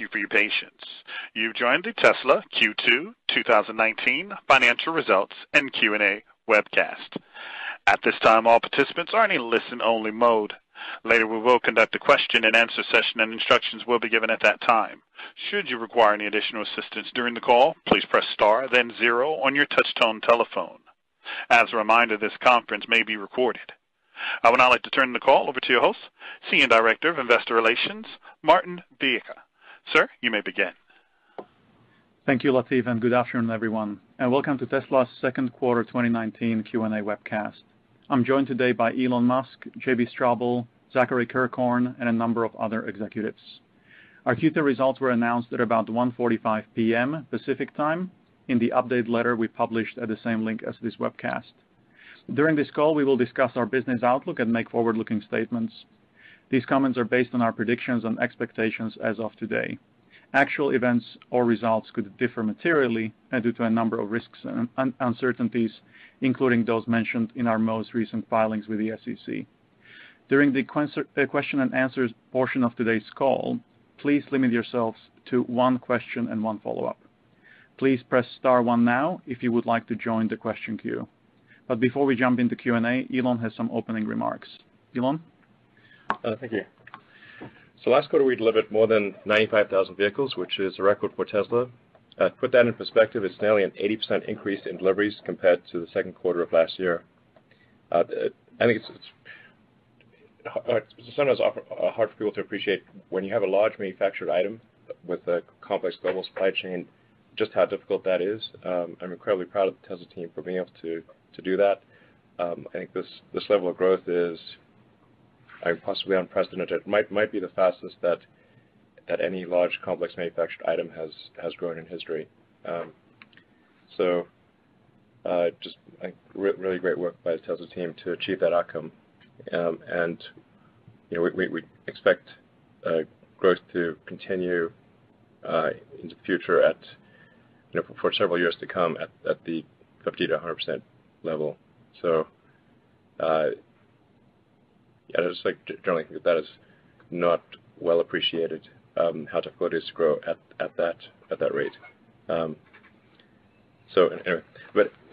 you for your patience. You've joined the Tesla Q2 2019 financial results and Q&A webcast. At this time, all participants are in a listen-only mode. Later, we will conduct a question and answer session, and instructions will be given at that time. Should you require any additional assistance during the call, please press star then zero on your touch-tone telephone. As a reminder, this conference may be recorded. I would now like to turn the call over to your host, Senior Director of Investor Relations, Martin Viecha. Sir, you may begin. Thank you, Latif, and good afternoon, everyone, and welcome to Tesla's second quarter 2019 Q&A webcast. I'm joined today by Elon Musk, JB Straubel, Zachary Kirkhorn, and a number of other executives. Our Q2 results were announced at about 1:45 P.M. Pacific Time in the update letter we published at the same link as this webcast. During this call, we will discuss our business outlook and make forward-looking statements. These comments are based on our predictions and expectations as of today. Actual events or results could differ materially uh, due to a number of risks and uncertainties, including those mentioned in our most recent filings with the SEC. During the uh, question and answers portion of today's call, please limit yourselves to one question and one follow-up. Please press star one now if you would like to join the question queue. But before we jump into Q&A, Elon has some opening remarks. Elon? Uh, thank you. So Last quarter, we delivered more than 95,000 vehicles, which is a record for Tesla. Uh, to put that in perspective, it's nearly an 80% increase in deliveries compared to the second quarter of last year. Uh, I think it's sometimes hard for people to appreciate when you have a large manufactured item with a complex global supply chain, just how difficult that is. Um, I'm incredibly proud of the Tesla team for being able to do that. Um, I think this level of growth is possibly unprecedented. It might be the fastest that any large, complex manufactured item has has grown in history. Um, so, uh, just really great work by the Tesla team to achieve that outcome. Um, and you know we expect uh, growth to continue uh, into the future at you know for several years to come at the 50 to 100 percent level. I just generally think that is not well appreciated, how difficult it is to grow at that rate. Um, so anyway, but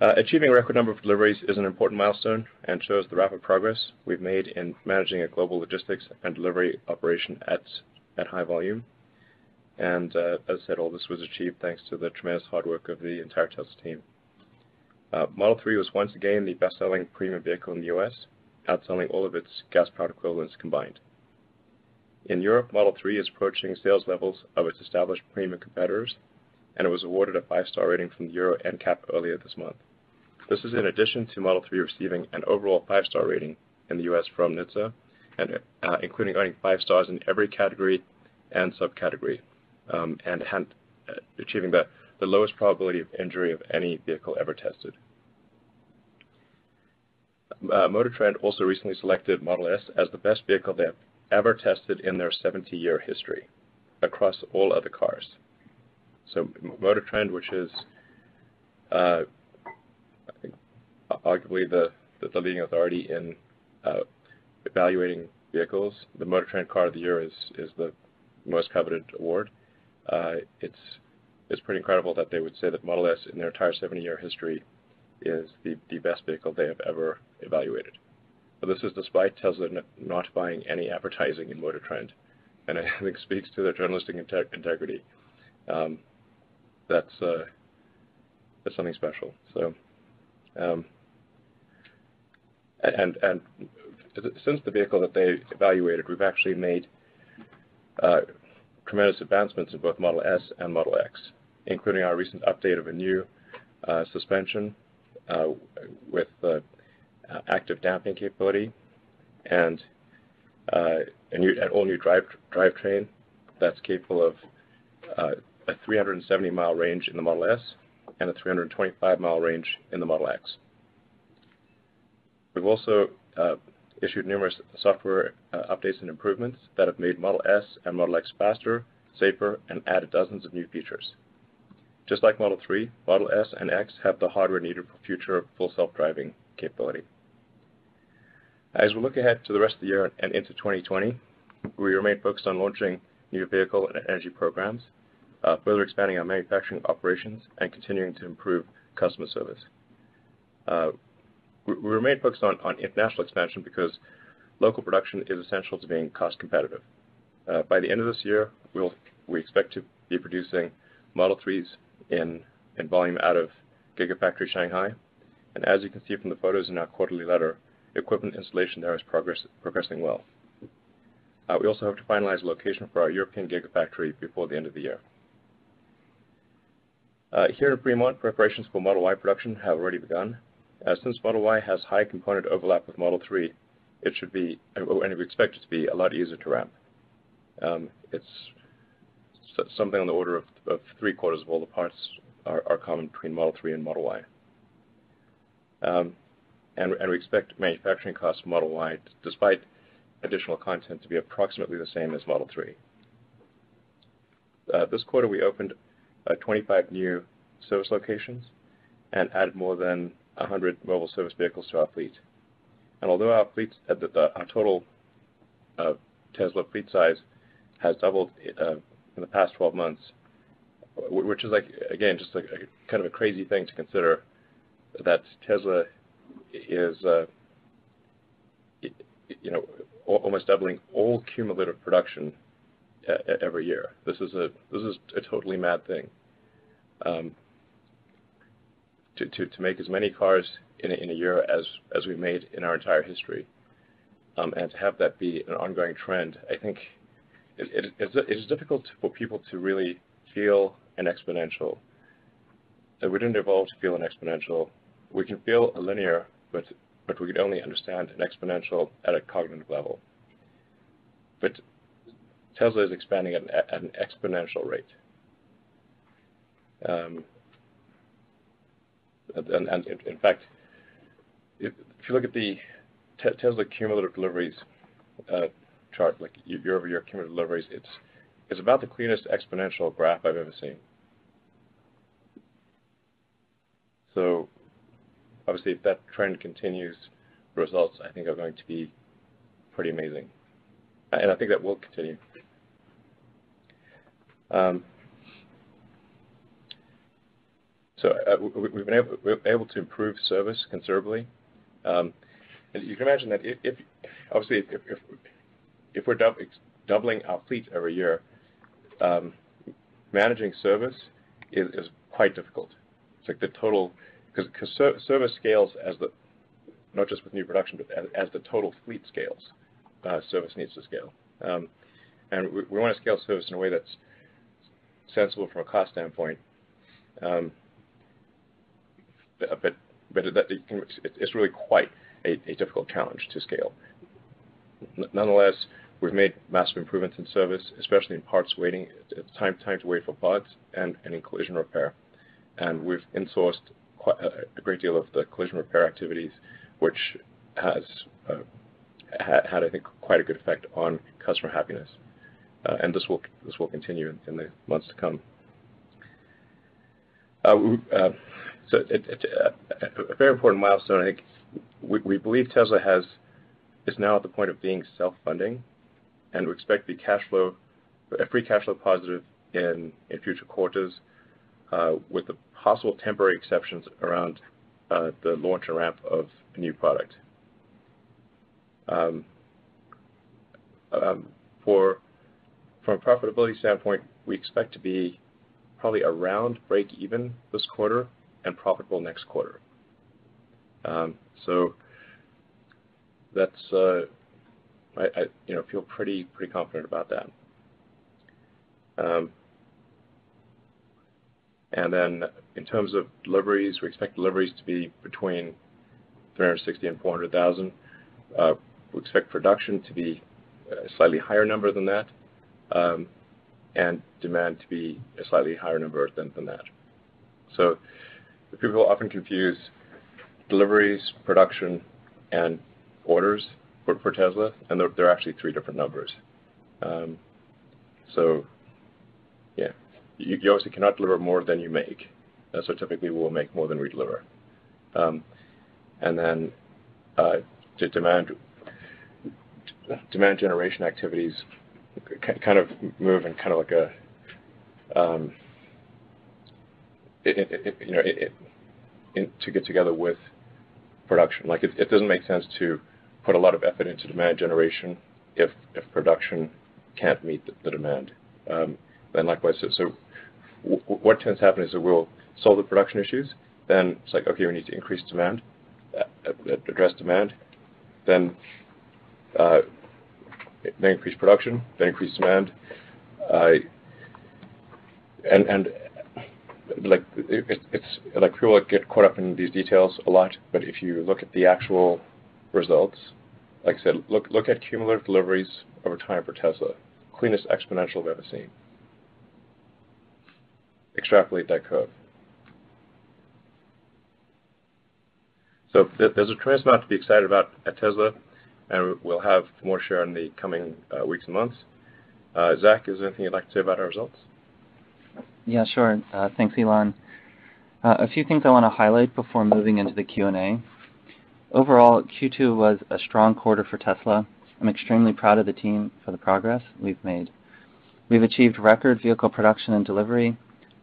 uh, achieving a record number of deliveries is an important milestone and shows the rapid progress we've made in managing a global logistics and delivery operation at high volume. And uh, as I said, all this was achieved thanks to the tremendous hard work of the entire Tesla team. Model 3 was once again the best-selling premium vehicle in the U.S., outselling all of its gas-powered equivalents combined. In Europe, Model 3 is approaching sales levels of its established premium competitors, and it was awarded a five-star rating from the Euro NCAP earlier this month. This is in addition to Model 3 receiving an overall five-star rating in the U.S. from NHTSA, and uh, including earning five stars in every category and subcategory, um, and uh, achieving the lowest probability of injury of any vehicle ever tested. Uh, MotorTrend also recently selected Model S as the best vehicle they have ever tested in their 70-year history across all other cars. MotorTrend, which is uh, arguably the leading authority in uh, evaluating vehicles, the MotorTrend Car of the Year is the most coveted award. It's pretty incredible that they would say that Model S, in their entire 70-year history, is the best vehicle they have ever evaluated. This is despite Tesla not buying any advertising in MotorTrend, and I think speaks to their journalistic integrity. Um, uh, that's something special. Um, and Since the vehicle that they evaluated, we've actually made uh, tremendous advancements in both Model S and Model X, including our recent update of a new uh, suspension with active damping capability and uh, an all-new drive drivetrain that's capable of uh, a 370-mile range in the Model S and a 325-mile range in the Model X. We've also uh, issued numerous software updates and improvements that have made Model S and Model X faster, safer, and added dozens of new features. Just like Model 3, Model S and X have the hardware needed for future Full Self-Driving capability. As we look ahead to the rest of the year and into 2020, we remain focused on launching new vehicle and energy programs, uh, further expanding our manufacturing operations, and continuing to improve customer service. Uh, we remain focused on international expansion because local production is essential to being cost competitive. Uh, by the end of this year, we expect to be producing Model 3s in volume out of Gigafactory Shanghai. And as you can see from the photos in our quarterly letter, equipment installation there is progressing well. Uh, we also hope to finalize a location for our European Gigafactory before the end of the year. Uh, here in Fremont, preparations for Model Y production have already begun. Uh, since Model Y has high component overlap with Model 3, it should be, oh, and we expect it to be, a lot easier to ramp. Um, it's something on the order of three-quarters of all the parts are common between Model 3 and Model Y. Um, And we expect manufacturing costs for Model Y, despite additional content, to be approximately the same as Model 3. Uh, this quarter, we opened uh, 25 new service locations and added more than 100 mobile service vehicles to our fleet. And although our uh, total Tesla fleet size has doubled in the past 12 months, which is, like again, just kind of a crazy thing to consider that Tesla is uh, you know almost doubling all cumulative production every year. This is a this is a totally mad thing. Um, to to, to make as many cars in a year as as we've made in our entire history, um, and to have that be an ongoing trend, I think it is difficult for people to really feel an exponential. We didn't evolve to feel an exponential. We can feel a linear, but we could only understand an exponential at a cognitive level. But Tesla is expanding at an exponential rate. Um and in fact, if you look at the Tesla cumulative deliveries chart, like year-over-year cumulative deliveries, it's about the cleanest exponential graph I've ever seen. Obviously, if that trend continues, the results, I think, are going to be pretty amazing. And I think that will continue. Um, so, uh, we've been able to improve service considerably. Um, and you can imagine that if obviously, if if we're doubling our fleet every year, um, managing service is quite difficult. Because service scales as the, not just with new production, but as the total fleet scales, service needs to scale. Um, and we want to scale service in a way that's sensible from a cost standpoint. But it's really quite a difficult challenge to scale. Nonetheless, we've made massive improvements in service, especially in parts waiting, time time to wait for parts, and in collision repair. And we've insourced Uh, a great deal of the collision repair activities, which has uh, had, I think, quite a good effect on customer happiness. Uh, and this will this will continue in the months to come. So, a very important milestone, I think, we believe Tesla has is now at the point of being self-funding, and we expect to be cash flow, a free cash flow positive in future quarters, with the possible temporary exceptions around uh, the launch and ramp of a new product. Um, um, for From a profitability standpoint, we expect to be probably around break even this quarter and profitable next quarter. Um, so that's uh I feel pretty confident about that. And then in terms of deliveries, we expect deliveries to be between 360,000 and 400,000. Uh, we expect production to be uh, a slightly higher number than that, um, and demand to be a slightly higher number than that. So, people often confuse deliveries, production, and orders for Tesla, and they're actually three different numbers. Um, You obviously cannot deliver more than you make. So typically, we'll make more than we deliver. And then, demand demand generation activities kind of move in kind of like a, um, it, it, you know, it, to get together with production. Like it, doesn't make sense to put a lot of effort into demand generation if if production can't meet the, the demand. Um, then likewise, so, so what tends to happen is that we'll solve the production issues. Then it's like okay, we need to increase demand, uh, address demand, then uh, then increase production, then increase demand, uh, and and like it, it's like people get caught up in these details a lot, but if you look at the actual results, like I said, look look at cumulative deliveries over time for Tesla, cleanest exponential I've ever seen. Extrapolate that curve. So th there's a tremendous amount to be excited about at Tesla, and we'll have more share in the coming uh, weeks and months. Uh, Zach, is there anything you'd like to say about our results? Yeah, sure. Uh, thanks, Elon. Uh, a few things I want to highlight before moving into the Q&A. Overall, Q2 was a strong quarter for Tesla. I'm extremely proud of the team for the progress we've made. We've achieved record vehicle production and delivery,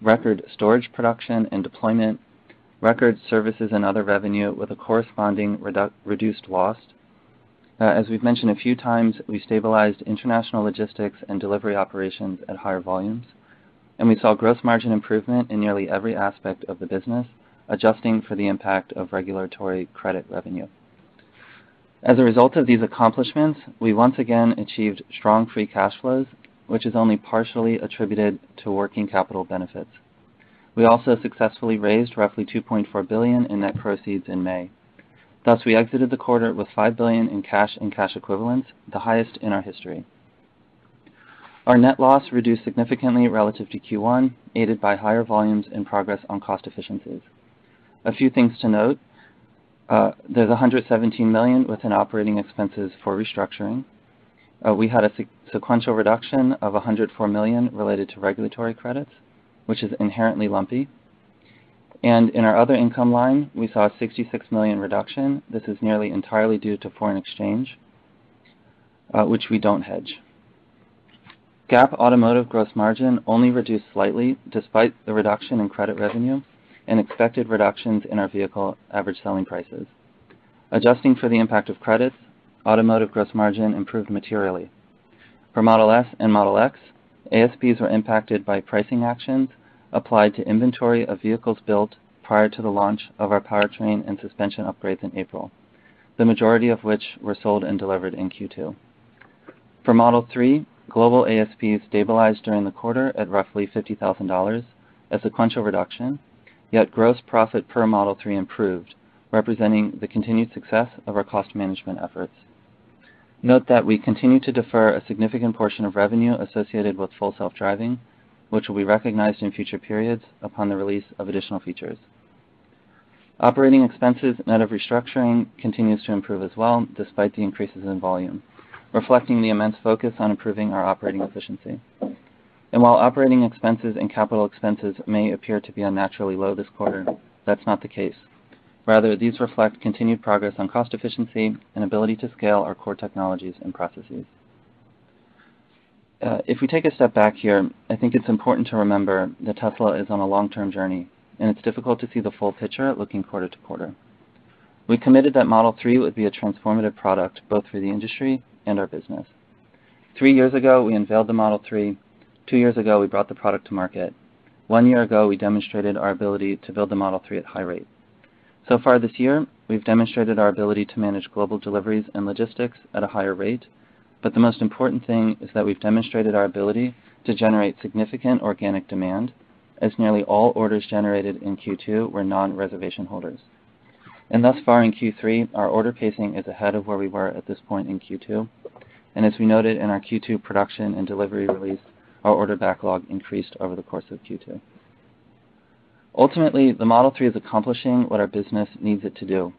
record storage production and deployment, record services and other revenue with a corresponding redu reduced loss. Uh, as we've mentioned a few times, we stabilized international logistics and delivery operations at higher volumes and we saw gross margin improvement in nearly every aspect of the business, adjusting for the impact of regulatory credit revenue. As a result of these accomplishments, we once again achieved strong free cash flows, which is only partially attributed to working capital benefits. We also successfully raised roughly 2.4 billion in net proceeds in May. Thus, we exited the quarter with 5 billion in cash and cash equivalents, the highest in our history. Our net loss reduced significantly relative to Q1, aided by higher volumes and progress on cost efficiencies. A few things to note. Uh, there's $117 million within operating expenses for restructuring. Uh, we had a sequential reduction of 104 million related to regulatory credits, which is inherently lumpy. And in our other income line, we saw a 66 million reduction. This is nearly entirely due to foreign exchange, uh, which we don't hedge. GAAP automotive gross margin only reduced slightly despite the reduction in credit revenue and expected reductions in our vehicle average selling prices. Adjusting for the impact of credits, automotive gross margin improved materially. For Model S and Model X, ASPs were impacted by pricing actions applied to inventory of vehicles built prior to the launch of our powertrain and suspension upgrades in April, the majority of which were sold and delivered in Q2. For Model 3, Global ASPs stabilized during the quarter at roughly $50,000, a sequential reduction, yet gross profit per Model 3 improved, representing the continued success of our cost management efforts. Note that we continue to defer a significant portion of revenue associated with Full Self-Driving, which will be recognized in future periods upon the release of additional features. Operating expenses net of restructuring continues to improve as well, despite the increases in volume reflecting the immense focus on improving our operating efficiency. And while operating expenses and capital expenses may appear to be unnaturally low this quarter, that's not the case. Rather, these reflect continued progress on cost efficiency and ability to scale our core technologies and processes. Uh, if we take a step back here, I think it's important to remember that Tesla is on a long-term journey, and it's difficult to see the full picture looking quarter to quarter. We committed that Model 3 would be a transformative product both for the industry and our business. Three years ago, we unveiled the Model 3. Two years ago, we brought the product to market. One year ago, we demonstrated our ability to build the Model 3 at high rate. So far this year, we've demonstrated our ability to manage global deliveries and logistics at a higher rate, but the most important thing is that we've demonstrated our ability to generate significant organic demand, as nearly all orders generated in Q2 were non-reservation holders. And Thus far in Q3, our order pacing is ahead of where we were at this point in Q2. And As we noted in our Q2 production and delivery release, our order backlog increased over the course of Q2. Ultimately, the Model 3 is accomplishing what our business needs it to do.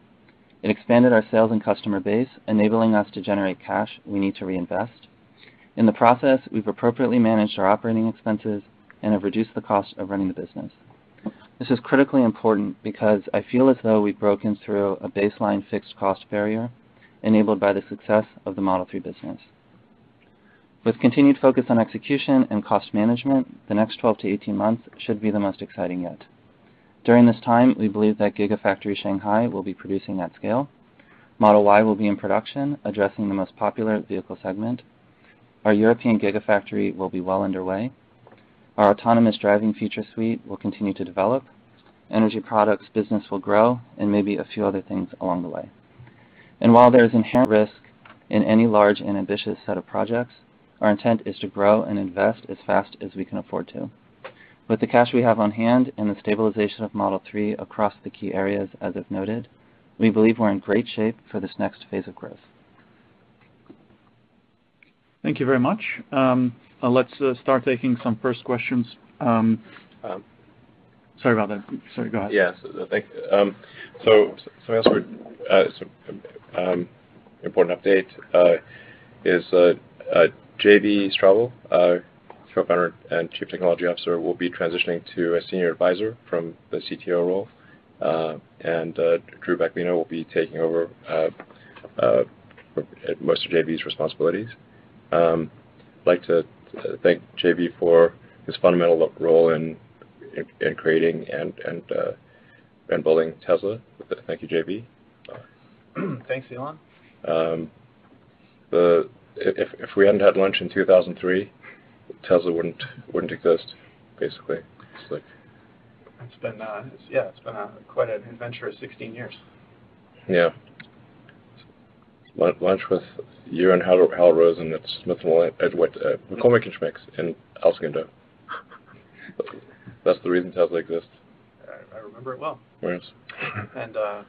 It expanded our sales and customer base, enabling us to generate cash we need to reinvest. In the process, we've appropriately managed our operating expenses and have reduced the cost of running the business. This is critically important because I feel as though we've broken through a baseline fixed cost barrier enabled by the success of the Model 3 business. With continued focus on execution and cost management, the next 12 to 18 months should be the most exciting yet. During this time, we believe that Gigafactory Shanghai will be producing at scale. Model Y will be in production, addressing the most popular vehicle segment. Our European Gigafactory will be well underway. Our autonomous driving feature suite will continue to develop. Energy products business will grow, and maybe a few other things along the way. And while there is inherent risk in any large and ambitious set of projects, our intent is to grow and invest as fast as we can afford to. With the cash we have on hand and the stabilization of Model 3 across the key areas as I've noted, we believe we're in great shape for this next phase of growth. Thank you very much. Um, uh, let's uh, start taking some first questions. Um, um, sorry about that. Sorry, go ahead. Yes. Thank um, so, so, so, uh, so um, important update uh, is uh, uh, JB Straubel, uh, co-founder and chief technology officer, will be transitioning to a senior advisor from the CTO role, uh, and uh, Drew Baglino will be taking over most of JB's responsibilities. Um, I'd like to thank JB for his fundamental role in in creating and and and building Tesla. Thank you, JB. Thanks, Elon. Um, the if if we hadn't had lunch in 2003, Tesla wouldn't wouldn't exist. Basically, it's like it's been uh, it's, yeah, it's been a, quite an adventurous 16 years. Yeah. Lunch with you and Hal, Hal Rosen at Smith and at what uh, McCormick and Schmick's in El Segundo. That's the reason Tesla exists. I, I remember it well. Yes. and uh,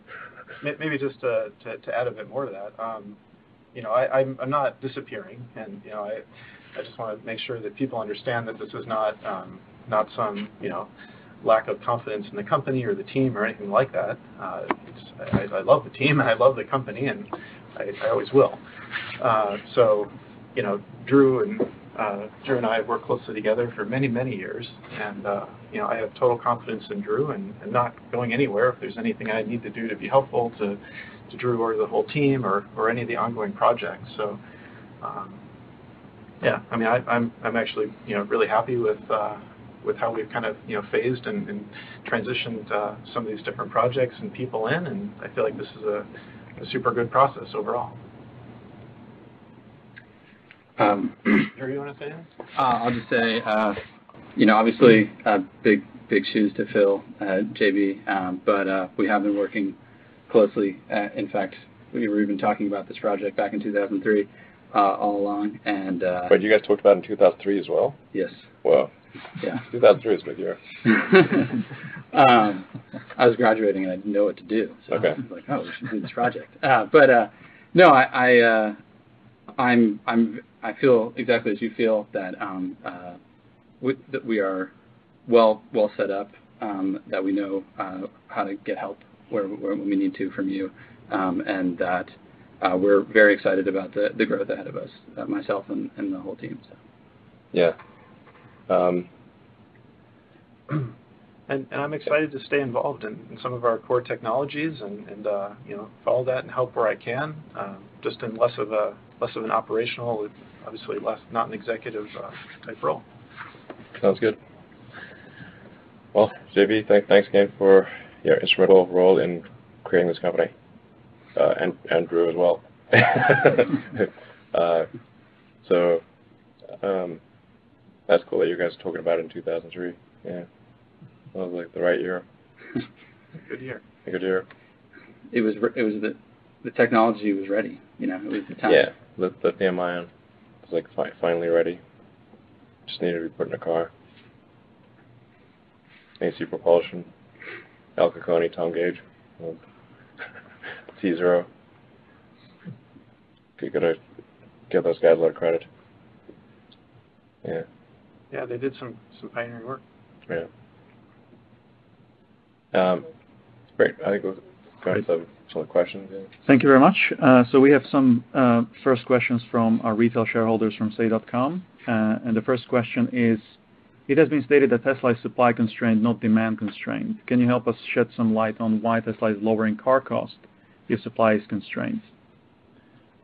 maybe just to, to, to, add a bit more to that, um, you know, I, I'm, I'm not disappearing, and you know, I, I just want to make sure that people understand that this is not, um, not some, you know, lack of confidence in the company or the team or anything like that. Uh, I, I, love the team and I love the company, and I, I always will. Uh, so, you know, Drew and uh, Drew and I have worked closely together for many, many years, and uh, you know, I have total confidence in Drew and, and not going anywhere. If there's anything I need to do to be helpful to, to Drew or the whole team or, or any of the ongoing projects. So, um, yeah, I mean, I, I'm I'm actually you know really happy with uh, with how we've kind of you know phased and, and transitioned uh, some of these different projects and people in, and I feel like this is a, a super good process overall. Um, Drew, you want to say anything? Uh, I'll just say, uh, you know, obviously, uh, big big shoes to fill, uh, JB, um, but uh, we have been working closely. Uh, in fact, we were even talking about this project back in 2003 all along. And but you guys talked about it in 2003 as well. Yes. Wow. Yeah. 2003 is a good year. um, I was graduating and I didn't know what to do, so okay. I was like, oh, we should do this project. but no, I, I I'm I'm I feel exactly as you feel that um, uh, we, that we are well well set up, um, that we know uh, how to get help where, where we need to from you, um, and that uh, we're very excited about the, the growth ahead of us, uh, myself and, and the whole team. So. Yeah. Um, and, and I'm excited to stay involved in, in some of our core technologies and, and uh, you know follow that and help where I can, uh, just in less of a less of an operational, obviously less not an executive uh, type role. Sounds good. Well, JB, th- thanks again for your instrumental role in creating this company, uh, and and Drew as well. uh, so um, that's cool that you guys are talking about it in 2003. Yeah. That was like the right year. good year. A good year. It was it was the the technology was ready. You know, it was the time. Yeah, the lithium ion was like fi- finally ready. Just needed to be put in a car. AC propulsion, Al Cocconi, Tom Gage, T zero. You gotta give those guys a lot of credit. Yeah. Yeah, they did some some pioneering work. Yeah. Um, great. I think we'll go to some, some questions. Yeah. Thank you very much. Uh, so we have some uh, first questions from our retail shareholders from Say.com. Uh, and the first question is, it has been stated that Tesla is supply constrained, not demand constrained. Can you help us shed some light on why Tesla is lowering car cost if supply is constrained?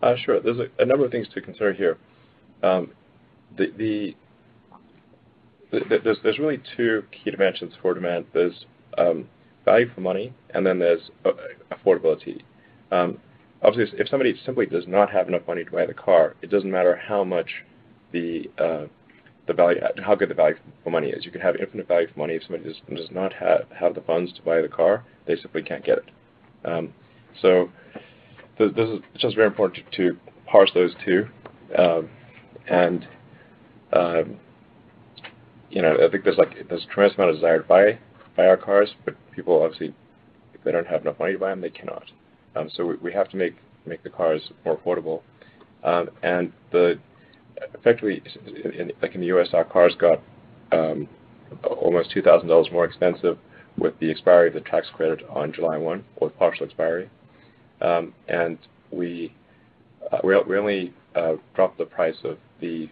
Uh, sure. There's a, a, number of things to consider here. Um, There's really two key dimensions for demand. There's value for money, and then there's affordability. Obviously, if somebody simply does not have enough money to buy the car, it doesn't matter how much the uh, the value, how good the value for money is. You can have infinite value for money. If somebody does does not have the funds to buy the car, they simply can't get it. It's just very important to parse those two. Um, and um, you know I think there's like a tremendous amount of desire to buy buy our cars, but people obviously, if they don't have enough money to buy them, they cannot. Um, so we we, have to make make the cars more affordable. Um, and, the effectively, like in the U.S., our cars got almost $2,000 more expensive with the expiry of the tax credit on July 1, or partial expiry. Um, and we uh, only uh, dropped the price of the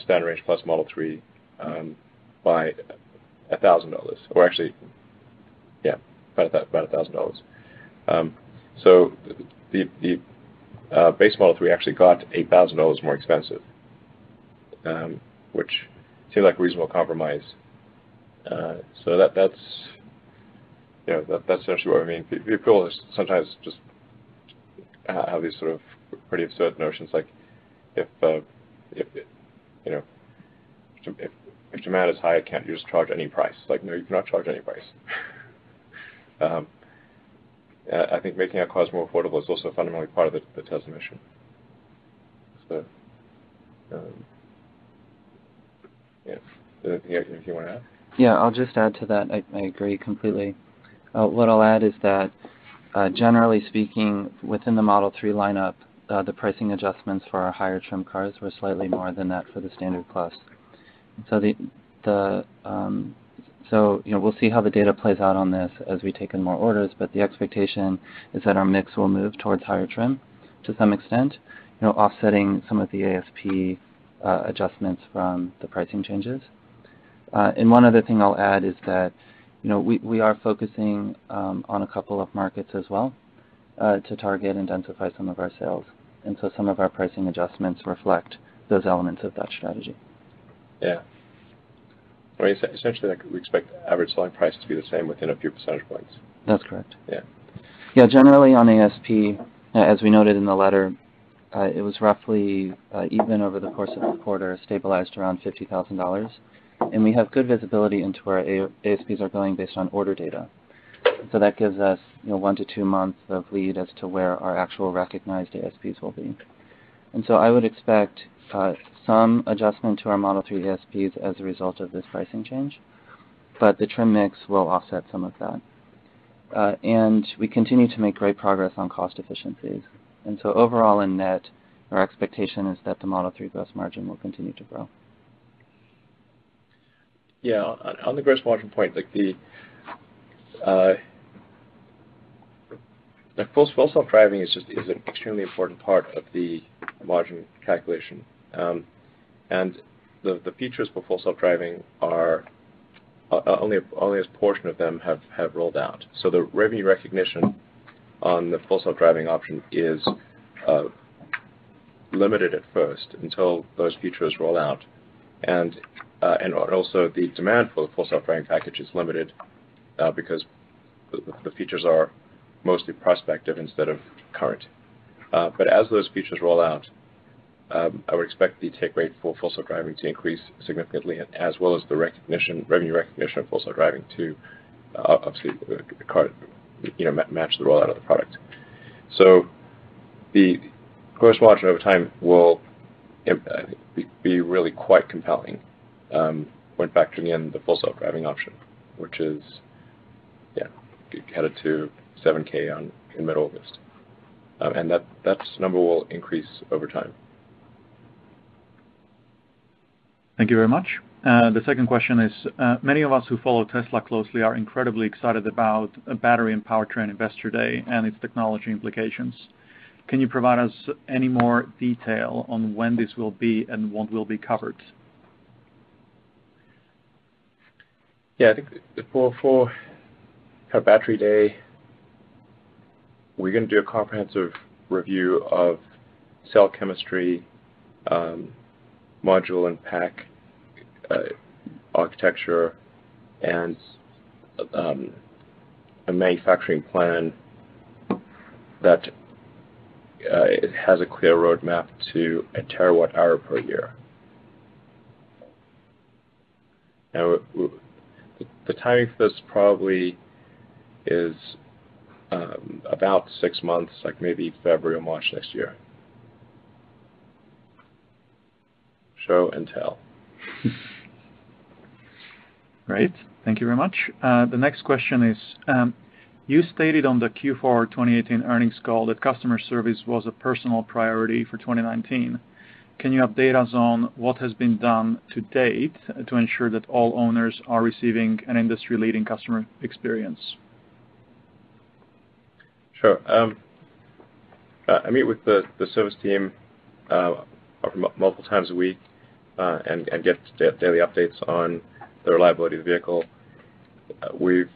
Standard Range Plus Model 3 um, by $1,000. Or actually, yeah, about $1,000. Um, so the uh, base Model 3 actually got $8,000 more expensive, which seemed like a reasonable compromise. So that's essentially what I mean. People sometimes just have these sort of pretty absurd notions like if uh, if you know if demand is high, can't you just charge any price? Like, no, you cannot charge any price. Um, I think making our cars more affordable is also fundamentally part of the Tesla mission. So, um, yeah. Anything you want to add? Yeah, I'll just add to that. I agree completely. Uh, what I'll add is that, uh, generally speaking, within the Model 3 lineup, uh, the pricing adjustments for our higher trim cars were slightly more than that for the Standard Plus. So the the um, so you know we'll see how the data plays out on this as we take in more orders, but the expectation is that our mix will move towards higher trim to some extent, you know, offsetting some of the ASP adjustments from the pricing changes. And one other thing I'll add is that we we are focusing um, on a couple of markets as well uh, to target and densify some of our sales. And so some of our pricing adjustments reflect those elements of that strategy. Yeah. I mean, Essentially, like we expect average selling price to be the same within a few percentage points. That's correct. Yeah. Yeah, generally on ASP, as we noted in the letter, uh, it was roughly uh, even over the course of the quarter, stabilized around $50,000. And we have good visibility into where ASPs are going based on order data. So that gives us you know, one to two months of lead as to where our actual recognized ASPs will be. And so I would expect uh, some adjustment to our Model 3 ASPs as a result of this pricing change, but the trim mix will offset some of that. Uh, and we continue to make great progress on cost efficiencies. And so overall in net, our expectation is that the Model 3 gross margin will continue to grow. Yeah. On the gross margin point, like the uh Full Self-Driving is just is an extremely important part of the margin calculation. Um and the features for Full Self-Driving, are only only a portion of them have rolled out. So the revenue recognition on the Full Self-Driving option is limited at first until those features roll out. Uh, and also the demand for the Full Self-Driving package is limited uh, because the features are mostly prospective instead of current. Uh but as those features roll out, um, I would expect the take rate for Full Self-Driving to increase significantly, as well as the revenue recognition of Full Self-Driving to uh, obviously match the rollout of the product. So the gross margin over time will be really quite compelling um, when factoring in the Full Self-Driving option, which is yeah, headed to $7,000 in mid-August. Um, and that that number will increase over time. Thank you very much. Uh, the second question is, uh, many of us who follow Tesla closely are incredibly excited about a Battery and Powertrain Investor Day and its technology implications. Can you provide us any more detail on when this will be and what will be covered? Yeah, I think for our Battery Day, we're going to do a comprehensive review of cell chemistry, um, module and pack uh, architecture and um, a manufacturing plan that it has a clear roadmap to a terawatt hour per year. Now, the timing for this probably is um, about six months, like maybe February or March next year. Show and tell. Great. Thank you very much. Uh, the next question is, um, you stated on the Q4 2018 earnings call that customer service was a personal priority for 2019. Can you update us on what has been done to date to ensure that all owners are receiving an industry-leading customer experience? Sure. Um, uh, I meet with the service team uh, multiple times a week and get daily updates on the reliability of the vehicle. We've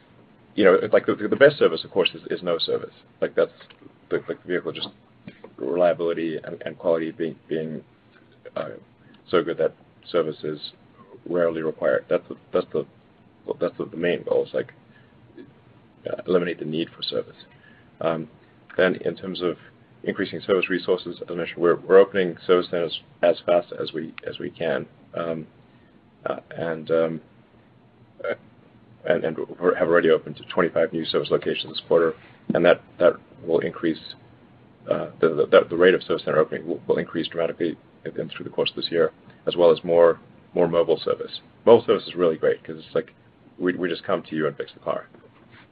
you know, like the, the best service, of course, is, is no service. Like that's the, like the vehicle just reliability and, and quality being being uh, so good that service is rarely required. That's the that's the that's the, main goal. Is like uh, eliminate the need for service. Um, then, in terms of increasing service resources, as I mentioned, we're we're opening service centers as fast as we as we can, um, uh, and um, and have already opened to 25 new service locations this quarter, and that that will increase uh, the rate of service center opening will increase dramatically through the course of this year, as well as more more mobile service. Mobile service is really great because it's like we just come to you and fix the car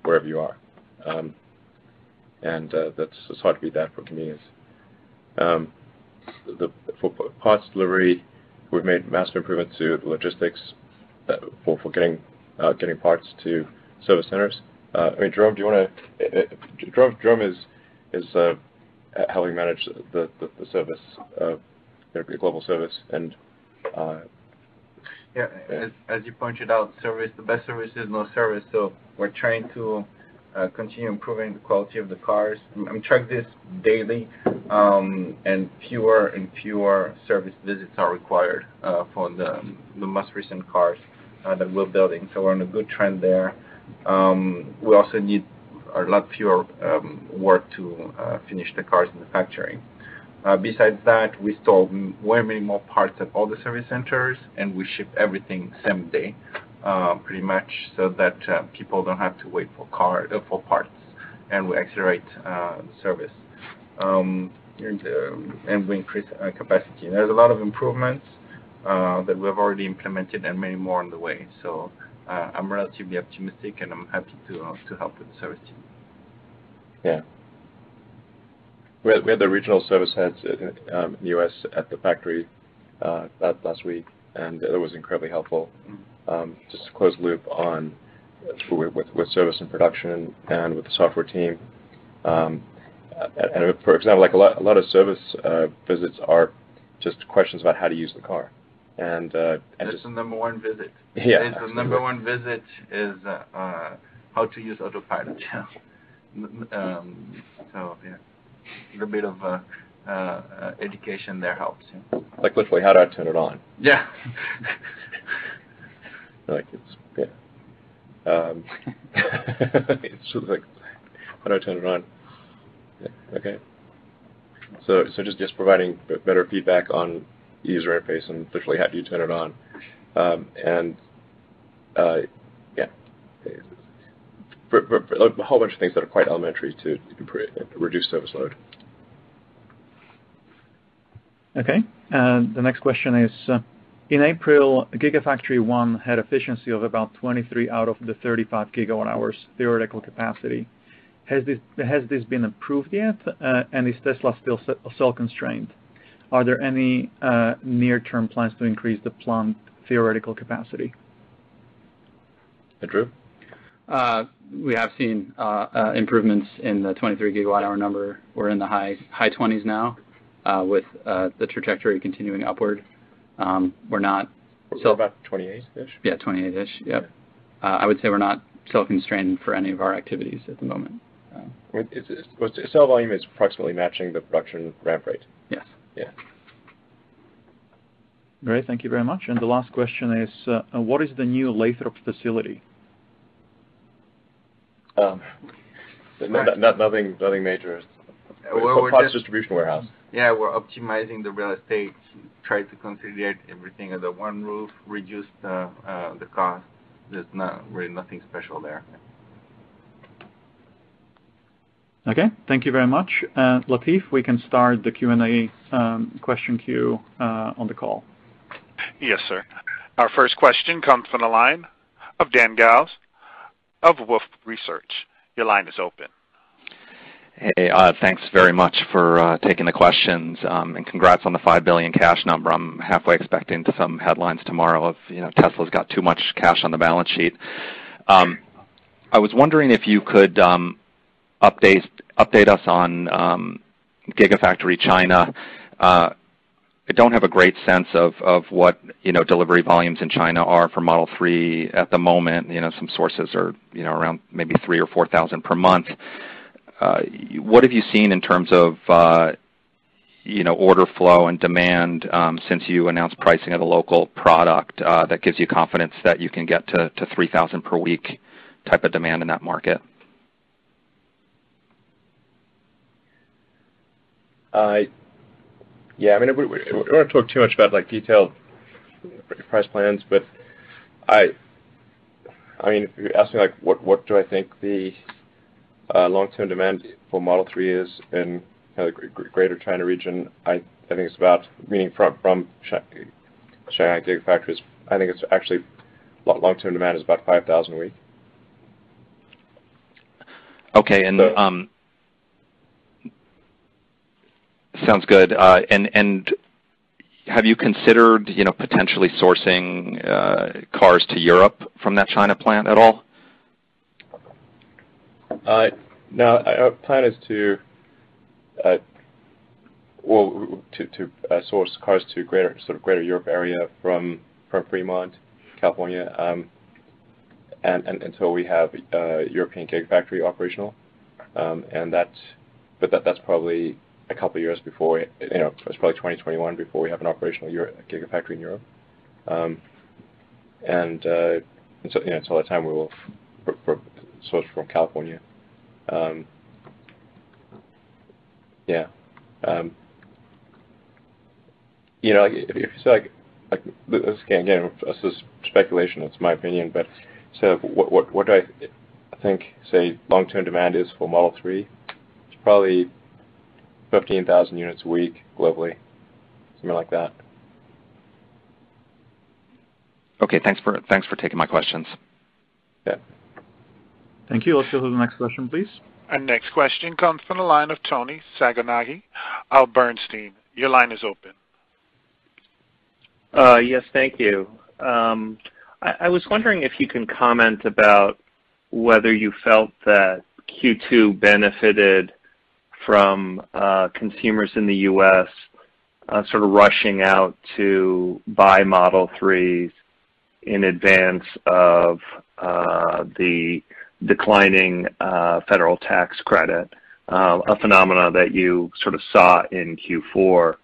wherever you are. Um, and uh, It's hard to beat that for convenience. Um, for parts delivery, we've made massive improvements to the logistics uh, for getting Uh, getting parts to service centers. Uh, I mean, Jerome, do you want to? Uh, uh Jerome is is uh, helping manage the the the service, the global service, and yeah, as as, you pointed out, service, the best service is no service. So we're trying to continue improving the quality of the cars. I'm track this daily, um, and fewer and fewer service visits are required for the the most recent cars. Uh, that we're building. So we're on a good trend there. Um, we also need a lot fewer um, work to uh, finish the cars in the factory. Uh, besides that, we store way many more parts at all the service centers, and we ship everything same day, pretty much, so that people don't have to wait for parts, and we accelerate the service. Um, and we increase capacity. There's a lot of improvements uh, that we have already implemented and many more on the way. So uh, I'm relatively optimistic, and I'm happy to uh, to help with the service team. Yeah. We had, we had the regional service heads um, in the U.S. at the factory uh, that last week, and it was incredibly helpful. Mm-hmm. Um, just to close loop on with, with, with, service and production and with the software team. Um, and for example, like a lot, a lot of service uh, visits are just questions about how to use the car. And, uh, and that's just, the number one visit. Yeah, it's the number one visit is uh, uh, how to use autopilot. um, so yeah, a little bit of uh, uh, uh, education there helps. Yeah. Like literally, how do I turn it on? Yeah. like it's yeah. Um, it's just like how do I turn it on? Yeah, okay. So so just just providing better feedback on user interface and literally how do you turn it on. Um, and uh, yeah, for, for, for a whole bunch of things that are quite elementary to reduce service load. Okay. Uh, the next question is, uh, in April, Gigafactory 1 had efficiency of about 23 out of the 35 gigawatt hours theoretical capacity. Has this, has this been improved yet? Uh, and is Tesla still cell constrained? Are there any uh, near-term plans to increase the plant theoretical capacity? Drew? Uh, we have seen uh, improvements in the 23 gigawatt-hour number. We're in the high 20s now, with the trajectory continuing upward. Um, we're not- We're about 28-ish? Yeah, 28-ish. Yep. I would say we're not cell constrained for any of our activities at the moment. Cell volume is approximately matching the production ramp rate. Yes. Yeah. Great. Thank you very much. And The last question is, what is the new Lathrop facility? um, Nothing nothing major. We're just- Parts distribution warehouse. Yeah, we're optimizing the real estate, try to consolidate everything under one roof, reduce the uh, the cost. There's not really nothing special there. Okay. Thank you very much. Uh, Latif, we can start the Q&A um, question queue uh, on the call. Yes, sir. Our first question comes from the line of Dan Galves of Wolfe Research. Your line is open. Hey, uh, thanks very much for taking the questions, um, and congrats on the 5 billion cash number. I'm halfway expecting some headlines tomorrow of you know, Tesla's got too much cash on the balance sheet. Um, I was wondering if you could update us on um, Gigafactory China. Uh, I don't have a great sense of what delivery volumes in China are for Model 3 at the moment. Some sources are around maybe 3,000 or 4,000 per month. Uh, what have you seen in terms of uh, order flow and demand um, since you announced pricing of the local product that gives you confidence that you can get to 3,000 per week type of demand in that market? Uh, yeah. I mean, we don't want to talk too much about like, detailed price plans, but I I mean, if you ask me like, what do I think the uh, long-term demand for Model 3 is in the Greater China region, I think it's about, meaning from Shanghai Gigafactories, I think it's actually long-term demand is about 5,000 a week. Okay. Um, Sounds good. Uh, and have you considered you know, potentially sourcing uh, cars to Europe from that China plant at all? Uh, no. Our plan is to well, to source cars to Greater sort of greater Europe area from from Fremont, California, um, and until we have a European Gigafactory operational. Um, but that that's probably a couple of years before, you know, it's probably 2021 before we have an operational Gigafactory in Europe. Um, and, uh, and so, you know, until that time, we will source from California. Yeah. Um, you know, like, if you say, like, like this again, this is speculation, it's my opinion, but so what what what do I think, say, long-term demand is for Model 3? It's probably 15,000 units a week globally, something like that. Okay. Thanks for thanks for taking my questions. Yeah. Thank you. Let's go to the next question, please. Our next question comes from the line of Tony Sacconaghi of Bernstein. Your line is open. Uh, yes. Thank you. Um, I was wondering if you can comment about whether you felt that Q2 benefited from uh, consumers in the U.S. Uh, sort of rushing out to buy Model 3s in advance of uh, the declining federal tax credit, a phenomena that you sort of saw in Q4.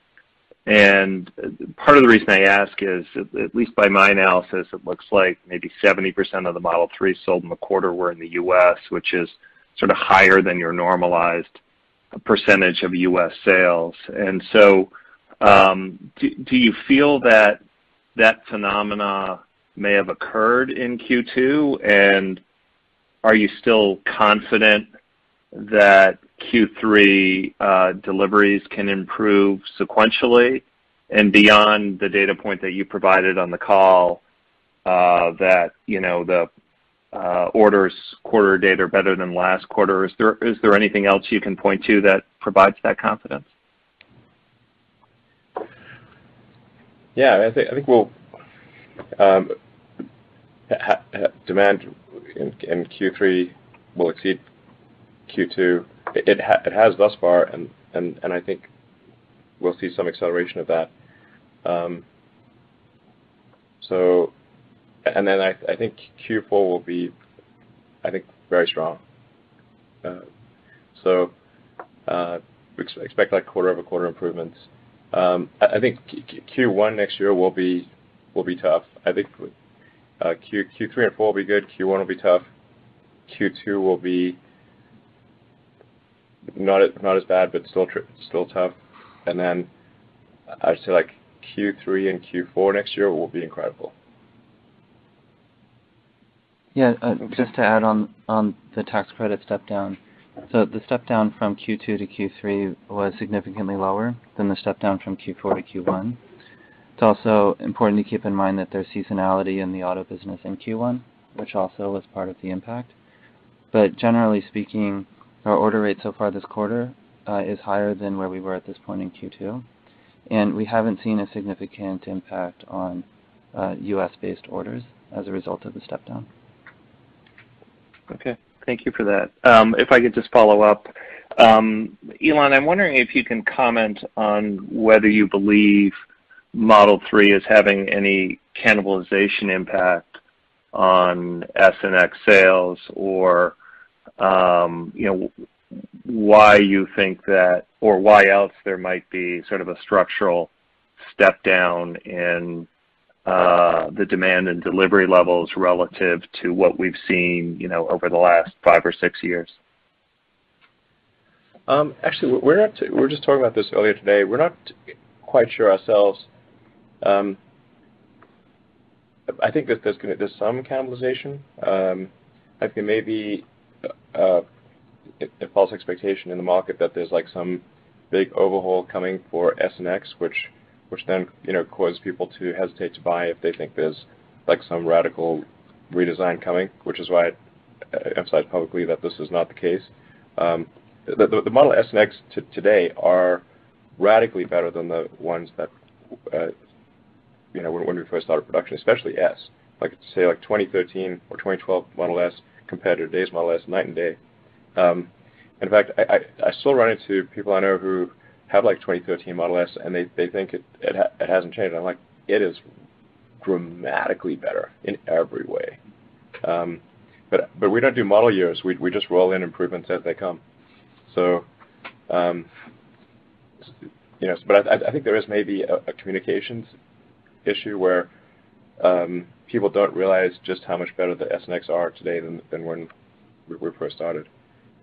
Part of the reason I ask is, at least by my analysis, it looks like maybe 70% of the Model 3s sold in the quarter were in the U.S., which is sort of higher than your normalized percentage of U.S. sales. And so um do you feel that that phenomena may have occurred in Q2? and Are you still confident that Q3 deliveries can improve sequentially and beyond the data point that you provided on the call, that you know, the Uh, orders quarter date are better than last quarter? Is there anything else you can point to that provides that confidence? Yeah. I think we'll um, demand in Q3 will exceed Q2. It has thus far, and I think we'll see some acceleration of that. Um, I I think Q4 will be I think, very strong. Uh, so uh, we expect like quarter-over-quarter improvements. Um, I think Q1 next year will be will be tough. I think uh, Q3 and 4 will be good. Q1 will be tough. Q2 will be not not as bad, but still still tough. And then I'd say like Q3 and Q4 next year will be incredible. Yeah. Uh, just to add on on the tax credit step down. So the step down from Q2 to Q3 was significantly lower than the step down from Q4 to Q1. It's also important to keep in mind that there's seasonality in the auto business in Q1, which also was part of the impact. But generally speaking, our order rate so far this quarter uh, is higher than where we were at this point in Q2, and we haven't seen a significant impact on uh, U.S.-based orders as a result of the step down. Okay. Thank you for that. Um, if I could just follow up. Um, Elon, I'm wondering if you can comment on whether you believe Model 3 is having any cannibalization impact on S and X sales or um, why you think that, or why else there might be sort of a structural step down in Uh, the demand and delivery levels relative to what we've seen you know, over the last five or six years. Um, actually, we were just talking about this earlier today. We're not quite sure ourselves. Um, I think that there's some cannibalization. Um, I think maybe uh, a false expectation in the market that there's like some big overhaul coming for S and X, which then you know causes people to hesitate to buy if they think there's like some radical redesign coming, which is why I uh, emphasize publicly that this is not the case. Um, the Model S and X today are radically better than the ones that uh, you know when we first started production, especially S. Like say, like 2013 or 2012 Model S compared to today's Model S, night and day. Um, in fact, I still run into people I know who have like 2013 Model S, and they they think it it it hasn't changed. I'm like, "It is dramatically better in every way." Um, but but we don't do model years. We we just roll in improvements as they come. So, um, you know, but I I think there is maybe a communications issue where um, people don't realize just how much better the S and X are today than than when we first started.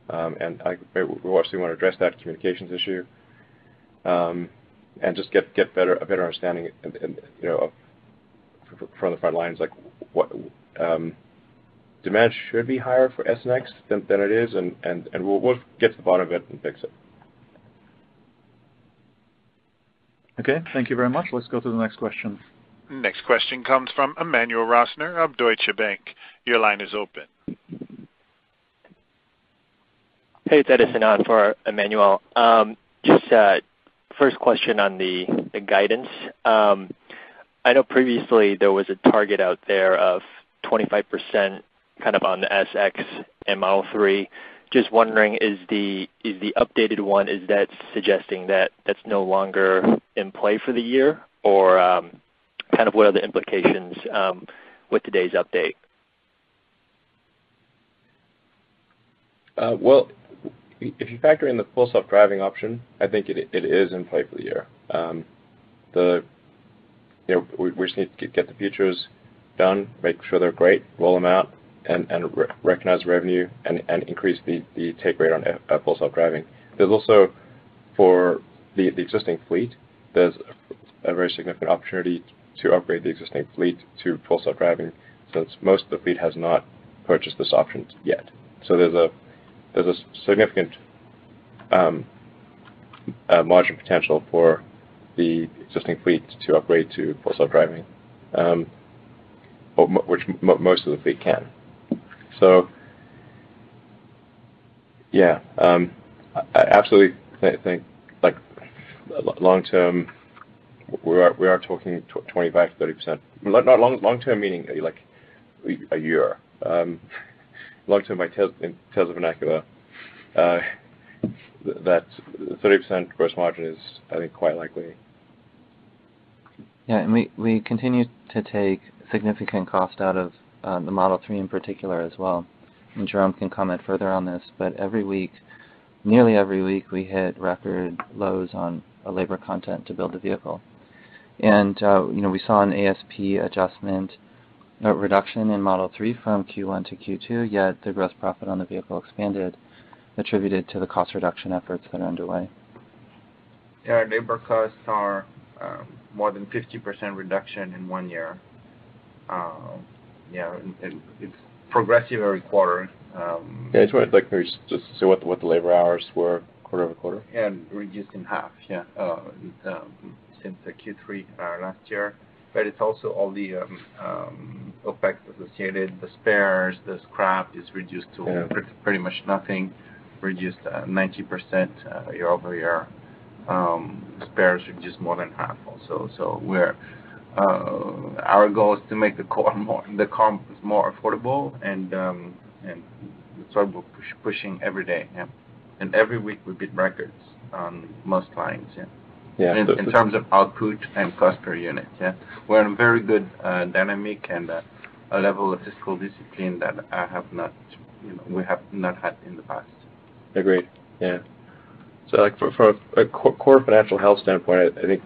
Um, and I, we obviously want to address that communications issue, Um, and just get a better understanding and, you know, from the front lines, like what um, demand should be higher for SNX and X than it is, and we'll get to the bottom of it and fix it. Okay. Thank you very much. Let's go to the next question. Next question comes from Emmanuel Rosner of Deutsche Bank. Your line is open. Hey, it's Edison on for Emmanuel. Um, just uh, first question on the guidance. Um, I know previously there was a target out there of 25% kind of on the S, X, and Model 3. Just wondering, is the is the updated one, is that suggesting that that's no longer in play for the year? Or um, kind of what are the implications um, with today's update? Uh, well, if you factor in the Full Self-Driving option, I think it it is in play for the year. Um, the you know We just need to get the features done, make sure they're great, roll them out, and and recognize revenue, and and increase the the take rate on uh, Full Self-Driving. There's also, for the the existing fleet, there's a very significant opportunity to upgrade the existing fleet to Full Self-Driving, since most of the fleet has not purchased this option yet. So there's a significant um, uh, margin potential for the existing fleet to upgrade to Full Self-Driving, um, which most of the fleet can. So, yeah. Um, I absolutely think like long term, we are we are talking 25%-30%. Not Long long term meaning like a year. Long term in Tesla vernacular, that 30% gross margin is, I think, quite likely. Yeah, and we we continue to take significant cost out of the Model 3 in particular as well. And Jerome can comment further on this, but every week, nearly every week, we hit record lows on labor content to build the vehicle. And uh, you know, we saw an ASP adjustment reduction in Model 3 from Q1 to Q2, yet the gross profit on the vehicle expanded, attributed to the cost reduction efforts that are underway. Yeah, labor costs are um, more than 50% reduction in one year. Um, yeah, it's progressive every quarter. Um. Yeah, I just wanted to just see what the labor hours were quarter-over-quarter. Yeah, reduced in half, yeah, uh, since the Q3 uh, last year. But it's also all the um, um, OpEx associated, the spares, the scrap is reduced to- Yeah pretty much nothing, reduced uh, 90% uh, year-over-year. Um, spares reduced more than half also. So uh, our goal is to make the core more the car more affordable, and that's why we're pushing every day. Yeah. Every week we beat records on most lines. Yeah. Yeah. In terms of output and cost per unit. Yeah. We're in a very good uh, dynamic and uh, a level of fiscal discipline that I have not, you know, we have not had in the past. Agreed. Yeah. So, like, From a core financial health standpoint, I think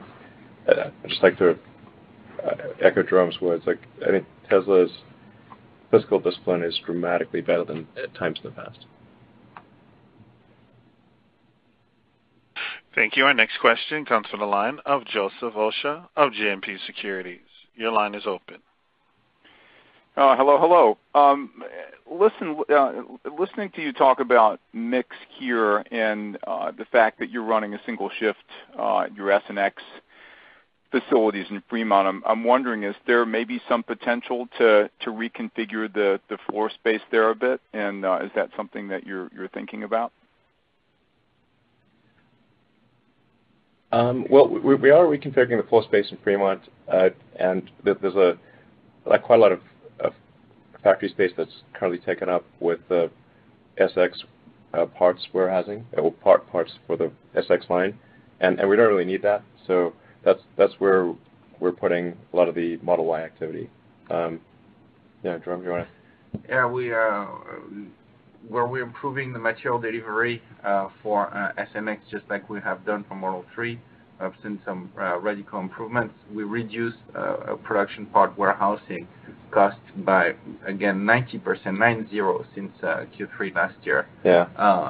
uh, I'd just like to echo Jerome's words. Like I think Tesla's fiscal discipline is dramatically better than at times in the past. Thank you. Our next question comes from the line of Joseph Osha of JMP Securities. Your line is open. Oh, hello. Hello. Um, listen, uh, listening to you talk about mix here and uh, the fact that you're running a single shift, at your S and X facilities in Fremont, I'm wondering, is there maybe some potential to reconfigure the floor space there a bit? And is that something that you're thinking about? Well, we are reconfiguring the floor space in Fremont. Uh, and there's a like quite a lot of of, factory space that's currently taken up with the S/X uh, parts warehousing, or part parts for the S/X line. And, and we don't really need that. So that's that's where we're putting a lot of the Model Y activity. Um, Yeah, Jerome, do you want to? Yeah, where we're improving the material delivery uh, for uh, S and X, just like we have done for Model 3, I've seen some uh, radical improvements. We reduced production part warehousing cost by, again, 90%, nine zero, since Q3 last year. Yeah.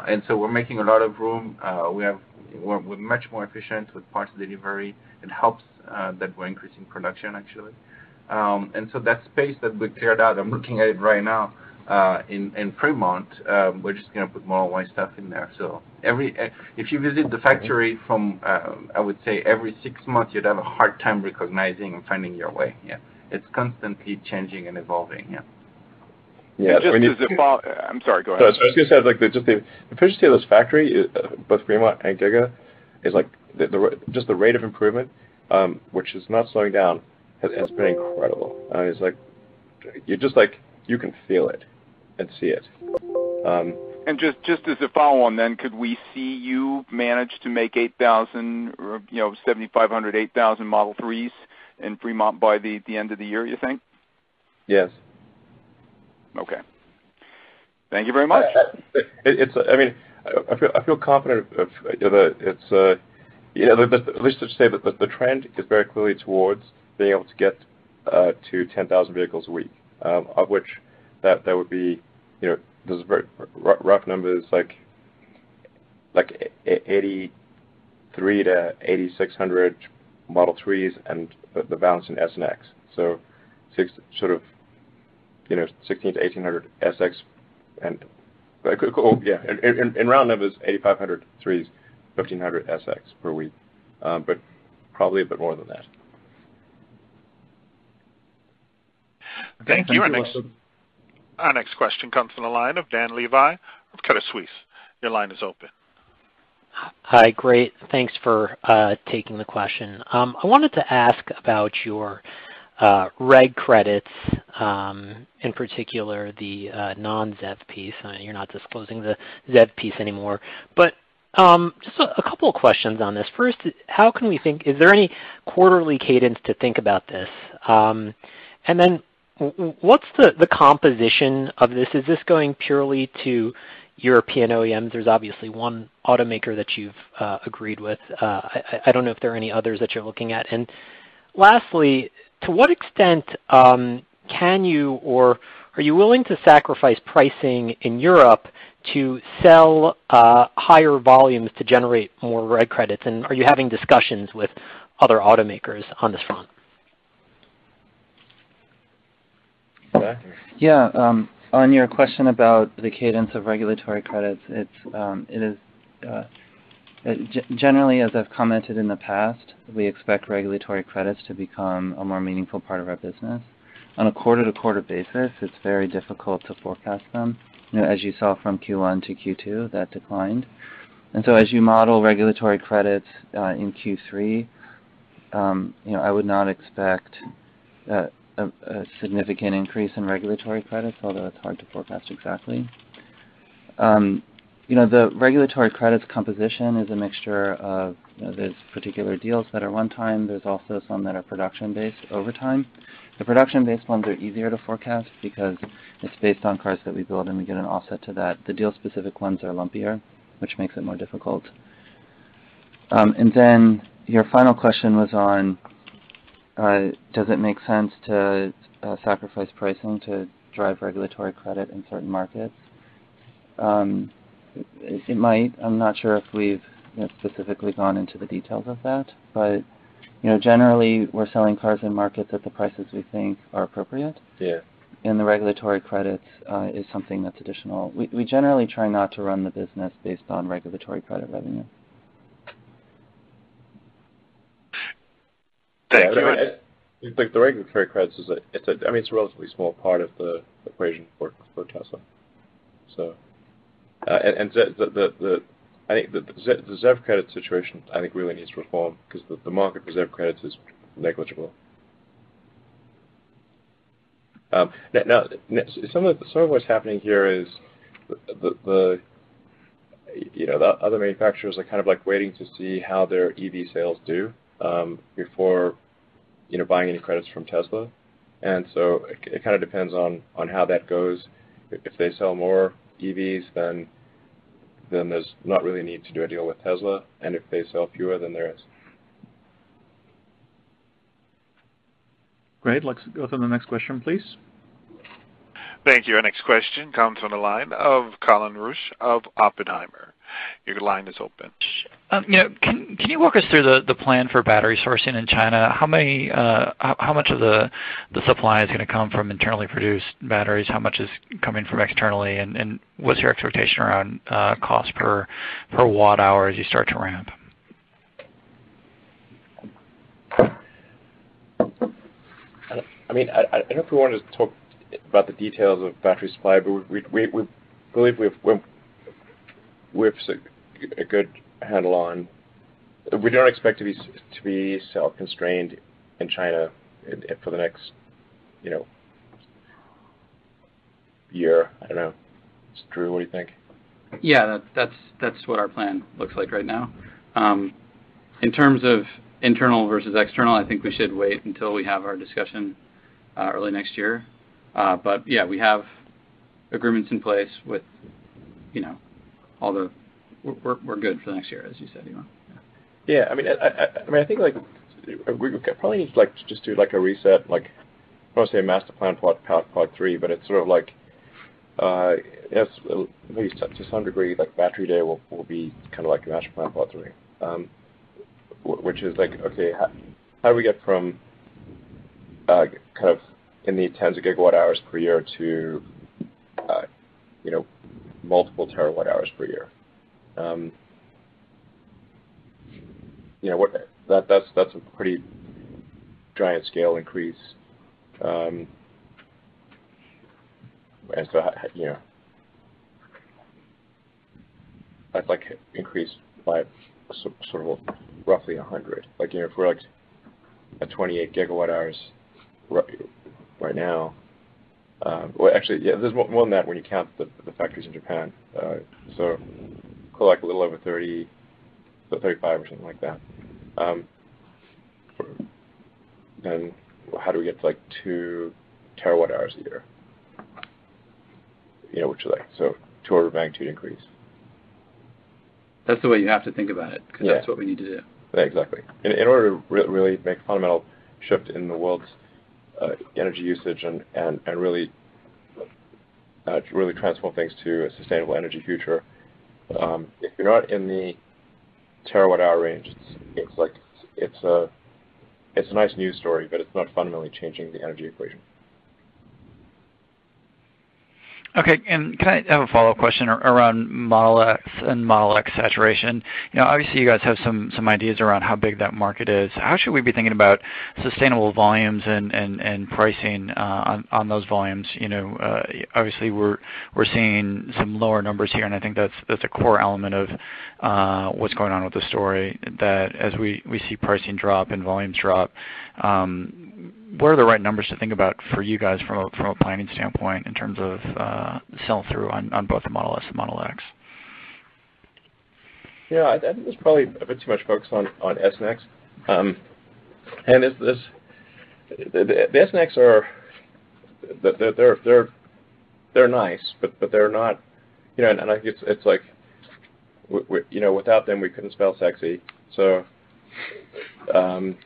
And so we're making a lot of room. Uh We're we're much more efficient with parts delivery. It helps that we're increasing production, actually. Um, and so that space that we cleared out, I'm looking at it right now, Uh, in in Fremont, um, we're just going to put Model Y stuff in there. So every eh, if you visit the factory from, um, I would say every six months, you'd have a hard time recognizing and finding your way. Yeah. It's constantly changing and evolving. Yeah. Yeah. I'm sorry, go ahead. So I was going to say, like, just the efficiency of this factory, uh, both Fremont and Giga, is like the just the rate of improvement, um, which is not slowing down, has been incredible. Uh, it's like you just like you can feel it and see it. Um, and just just as a follow-on then, could we see you manage to make 8,000 or 7,500, 8,000 Model 3s in Fremont by the the end of the year, you think? Yes. Okay. Thank you very much. I mean, I feel I feel confident of it. Uh, at least to say that the trend is very clearly towards being able to get uh, to 10,000 vehicles a week, um, of which that that would be, you know those are very rough numbers, like like 83 to 8,600 Model 3s and the balance in S and X. So, sort of 1,600 to 1800 SX and oh, yeah, in round numbers, 8,500 3s, 1,500 S/X per week. Um, but probably a bit more than that. Thank you. Our next question comes from the line of Dan Levy of Credit Suisse. Your line is open. Hi. Great. Thanks for uh, taking the question. Um, I wanted to ask about your uh, reg credits, um, in particular the uh, non-ZEV piece. You're not disclosing the ZEV piece anymore. But um just a couple of questions on this. First, is there any quarterly cadence to think about this? Um, What's the composition of this? Is this going purely to European OEMs? There's obviously one automaker that you've uh, agreed with. Uh, I don't know if there are any others that you're looking at. And lastly, to what extent um, can you or are you willing to sacrifice pricing in Europe to sell uh, higher volumes to generate more reg credits? And are you having discussions with other automakers on this front? Yeah. Um, on your question about the cadence of regulatory credits, um, it is uh, it is generally, as I've commented in the past, we expect regulatory credits to become a more meaningful part of our business. On a quarter-to-quarter basis, it's very difficult to forecast them. As you saw from Q1 to Q2, that declined. And so as you model regulatory credits uh, in Q3, um, you know I would not expect uh, a significant increase in regulatory credits, although it's hard to forecast exactly. Um, you know, the regulatory credits composition is a mixture of, there's particular deals that are one time, there's also some that are production-based over time. The production-based ones are easier to forecast because it's based on cars that we build, and we get an offset to that. The deal-specific ones are lumpier, which makes it more difficult. Um, and then your final question was on, does it make sense to uh, sacrifice pricing to drive regulatory credit in certain markets? Um, It might. I'm not sure if we've specifically gone into the details of that. But you know, generally, we're selling cars in markets at the prices we think are appropriate. Yeah. And The regulatory credits uh, is something that's additional. We, We generally try not to run the business based on regulatory credit revenue. Thank you. The regulatory credits, is a, it's a, I mean, it's a relatively small part of the equation for for Tesla. So, uh, and the the I think the ZEV credit situation, I think, really needs reform because the the market for ZEV credits is negligible. Um, now, some of some of what's happening here is the the you know the other manufacturers are kind of like waiting to see how their EV sales do Um, before you know buying any credits from Tesla. And so it kind of depends on on how that goes. If they sell more EVs, then then there's not really a need to do a deal with Tesla. And if they sell fewer, then there is. Great. Let's go to the next question, please. Thank you. Our next question comes from the line of Colin Rusch of Oppenheimer. Your line is open. Um, can you walk us through the plan for battery sourcing in China? How uh, much of the supply is going to come from internally produced batteries? How much is coming from externally? And what's your expectation around uh, cost per watt hour as you start to ramp? I mean, I don't know if we want to talk about the details of battery supply, but we believe we have a good handle on. We don't expect to be to be cell-constrained in China for the next you know, year. I don't know. Drew, what do you think? Yeah, that's that's what our plan looks like right now. In terms of internal versus external, I think we should wait until we have our discussion early next year. Uh, but yeah, we have agreements in place. Although we're good for next year, as you said, Elon. Yeah. I mean, I think like we probably need to just do like a reset. Like I don't want to say a master plan part three, but it's sort of like, uh, maybe to some degree, like Battery Day will be kind of like a master plan part three. Um, which is like, okay, how do we get from uh, kind of in the tens of gigawatt hours per year to multiple terawatt hours per year? Um, you know, that that's that's a pretty giant scale increase. Um, you know That's like increased by sort of roughly 100. Like, you know, If we're like at 28 gigawatt hours right now. Well, actually, yeah, there's more than that when you count the factories in Japan. Call it a little over 30, so 35 or something like that. Then, how do we get to like 2 terawatt hours a year? You know, which is like, so two order of magnitude increase. That's the way you have to think about it, because Yeah. that's what we need to do. Yeah, exactly. In, in order to re- really make a fundamental shift in the world's uh, energy usage and, uh, really transform things to a sustainable energy future, um, if you're not in the terawatt hour range, it's, it's like it's a it's a nice news story, but it's not fundamentally changing the energy equation. Okay. and Can I have a follow-up question around Model S and Model X saturation? You know, Obviously, you guys have some some ideas around how big that market is. How should we be thinking about sustainable volumes and pricing uh, on those volumes? You know, uh, Obviously, we're we're seeing some lower numbers here, and I think that's that's a core element of uh, what's going on with the story, that as we we see pricing drop and volumes drop, um, what are the right numbers to think about for you guys from a, from a planning standpoint in terms of uh, sell-through on, on both the Model S and Model X? Yeah, I, I think there's probably a bit too much focus on, on S and X. Um, and this, this the, the, the S and X are they're they're they're they're nice, but but they're not, you know. And, and I think it's it's like, we, we, you know, without them we couldn't spell sexy. So, um,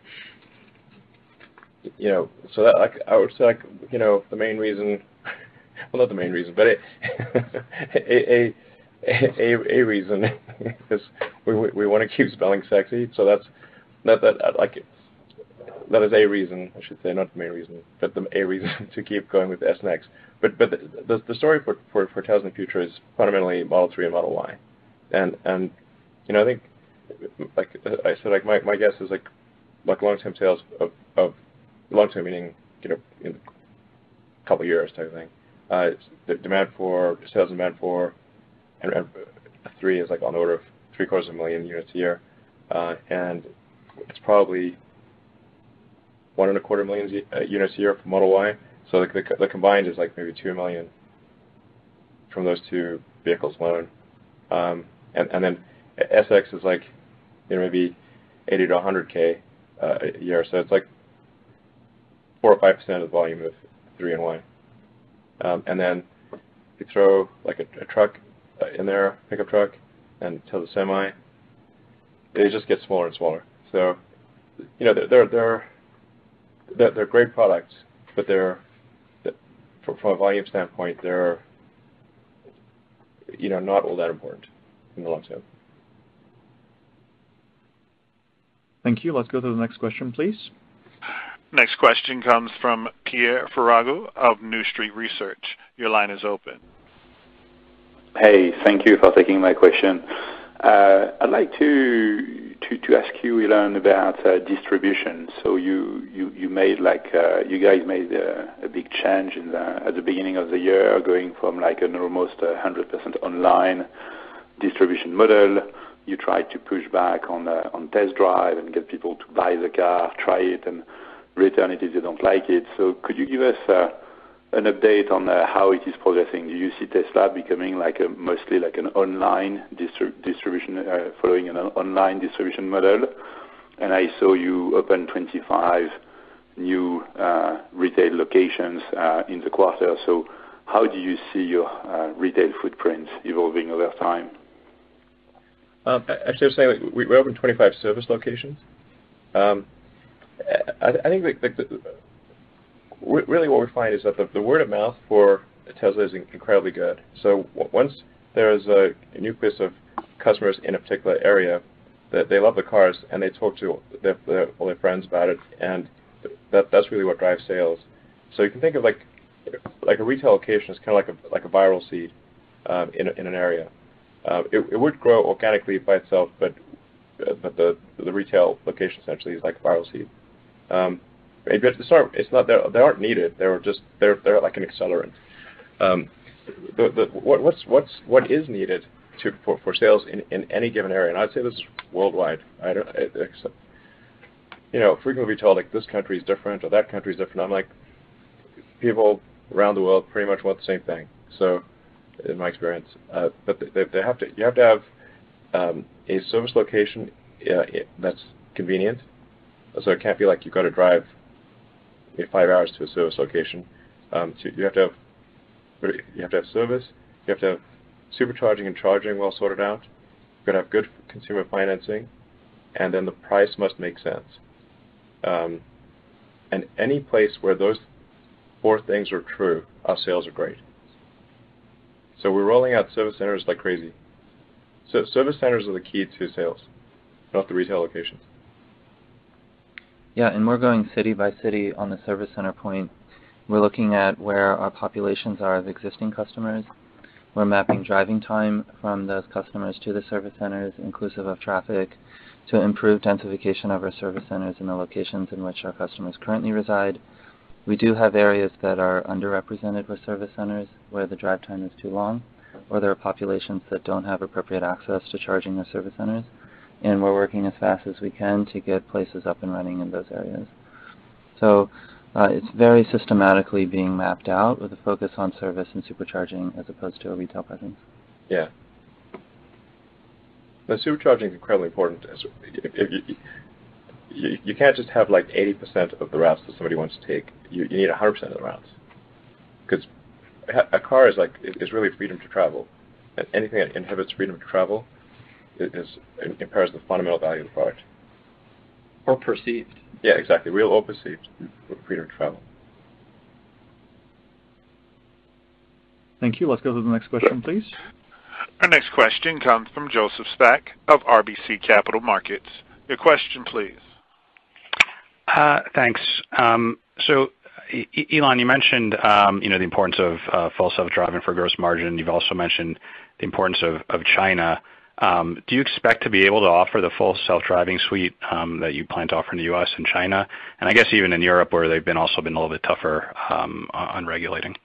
you know, so that like I would say like you know the main reason, well not the main reason, but a a a, a, a reason is we we, we want to keep spelling sexy. So that's that that like that is a reason I should say, not the main reason, but the a reason to keep going with S X. But but the the, story for, for for Tesla in the future is fundamentally Model 3 and Model Y, and and you know I think like I said like my my guess is like like long term sales of of long term meaning you know in a couple years type of thing. Uh, the demand for sales demand for and, three is like on the order of three quarters of a million units a year, uh, and it's probably one and a quarter million uh, units a year for Model Y. So like the, the combined is like maybe two million from those two vehicles alone, um, and and then SX is like you know maybe 80 to 100k uh, a year. So it's like four or five percent of the volume of three and Y. Um, and then you throw like a, a truck uh, in there, pickup truck, and tell the Semi. They just get smaller and smaller. So, you know, they're they're they're, they're, great products, but they're from a volume standpoint, they're you know not all that important in the long term. Thank you. Let's go to the next question, please. Next question comes from Pierre Ferragu of New Street Research. Your line is open. Hey, thank you for taking my question. Uh, I'd like to, to, to ask you, Elon, about uh, distribution. So you, you, you made like, uh, you guys made a, big change in the, at the beginning of the year, going from like an almost 100% online distribution model. You tried to push back on, on test drive and get people to buy the car, try it, and return it if they don't like it. So could you give us uh, an update on uh, how it is progressing? Do you see Tesla becoming mostly like an online distribution, uh, following an online distribution model? And I saw you open 25 new retail locations in the quarter. So how do you see your retail footprint evolving over time? Um, actually, I was saying we, we opened 25 service locations. I, I think the, the, the, really what we find is that the, the, word of mouth for Tesla is incredibly good. So once there's a, a nucleus of customers in a particular area, that they love the cars and they talk to their, their, all their friends about it, and that that's really what drives sales. So you can think of like like a retail location is kind of like a like a viral seed um, in in an area. Uh, it, it would grow organically by itself, but but the the retail location essentially is like a viral seed. Um, it's not, it's not they aren't needed. They're just they're they're like an accelerant. Um, the, the, what, what's what's what is needed to for, for sales in, in any given area, and I'd say this is worldwide. I don't, it, you know, frequently told like this country is different or that country is different. I'm like, people around the world pretty much want the same thing. So, in my experience, uh, but they, they have to you have to have um, a service location uh, that's convenient. So it can't be like you've got to drive you know, five hours to a service location. Um, so you have to have you have to have service. You have to have supercharging and charging well sorted out. You've got to have good consumer financing, and then the price must make sense. Um, and any place where those four things are true, our sales are great. So we're rolling out service centers like crazy. So service centers are the key to sales, not the retail locations. Yeah, and we're going city by city on the service center point. We're looking at where our populations are of existing customers. We're mapping driving time from those customers to the service centers, inclusive of traffic, to improve densification of our service centers in the locations in which our customers currently reside. We do have areas that are underrepresented with service centers where the drive time is too long, or there are populations that don't have appropriate access to charging their service centers and we're working as fast as we can to get places up and running in those areas. So uh, it's very systematically being mapped out with a focus on service and supercharging as opposed to a retail presence. Yeah. Now, supercharging is incredibly important. If, if you, you, you, can't just have like 80% of the routes that somebody wants to take. You, you need 100% of the routes. Because a car is like is really freedom to travel. And anything that inhibits freedom to travel impairs the fundamental value of the product. Or perceived. Yeah, exactly. Real or perceived freedom to travel. Thank you. Let's go to the next question, please. Our next question comes from Joseph Spak of RBC Capital Markets. Your question, please. Uh, thanks. Um, so, Elon, you mentioned um, you know the importance of uh, full self-driving for gross margin. You've also mentioned the importance of, of China. Um, do you expect to be able to offer the full self-driving suite um, that you plan to offer in the U.S. and China, and I guess even in Europe, where they've also been a little bit tougher um, on regulating?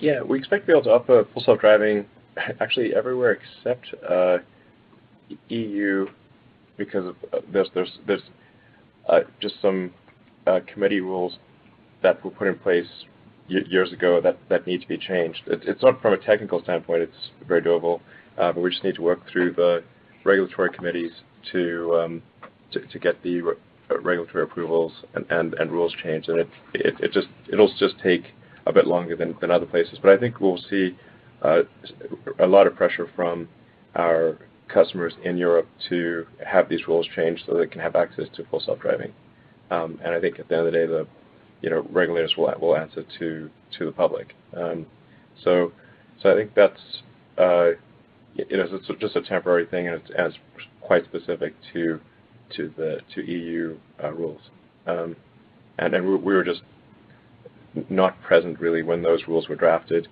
Yeah, we expect to be able to offer full self-driving actually everywhere except uh, EU because uh, there's uh, just some committee rules that were put in place years ago that, that need to be changed. It, it's not from a technical standpoint, it's very doable, uh, but we just need to work through the regulatory committees to, um, to, to, get the re regulatory approvals and, and, and, rules changed. And it, it, it, just, it'll just take a bit longer than, than other places. But I think we'll see uh, a lot of pressure from our customers in Europe to have these rules changed so they can have access to full self-driving. Um, and I think at the end of the day, the you know, regulators will will answer to to the public. Um, so, so I think that's uh, you know, it's just a temporary thing, and it's, and it's quite specific to to the to EU uh, rules. Um, and and we, we, were just not present really when those rules were drafted.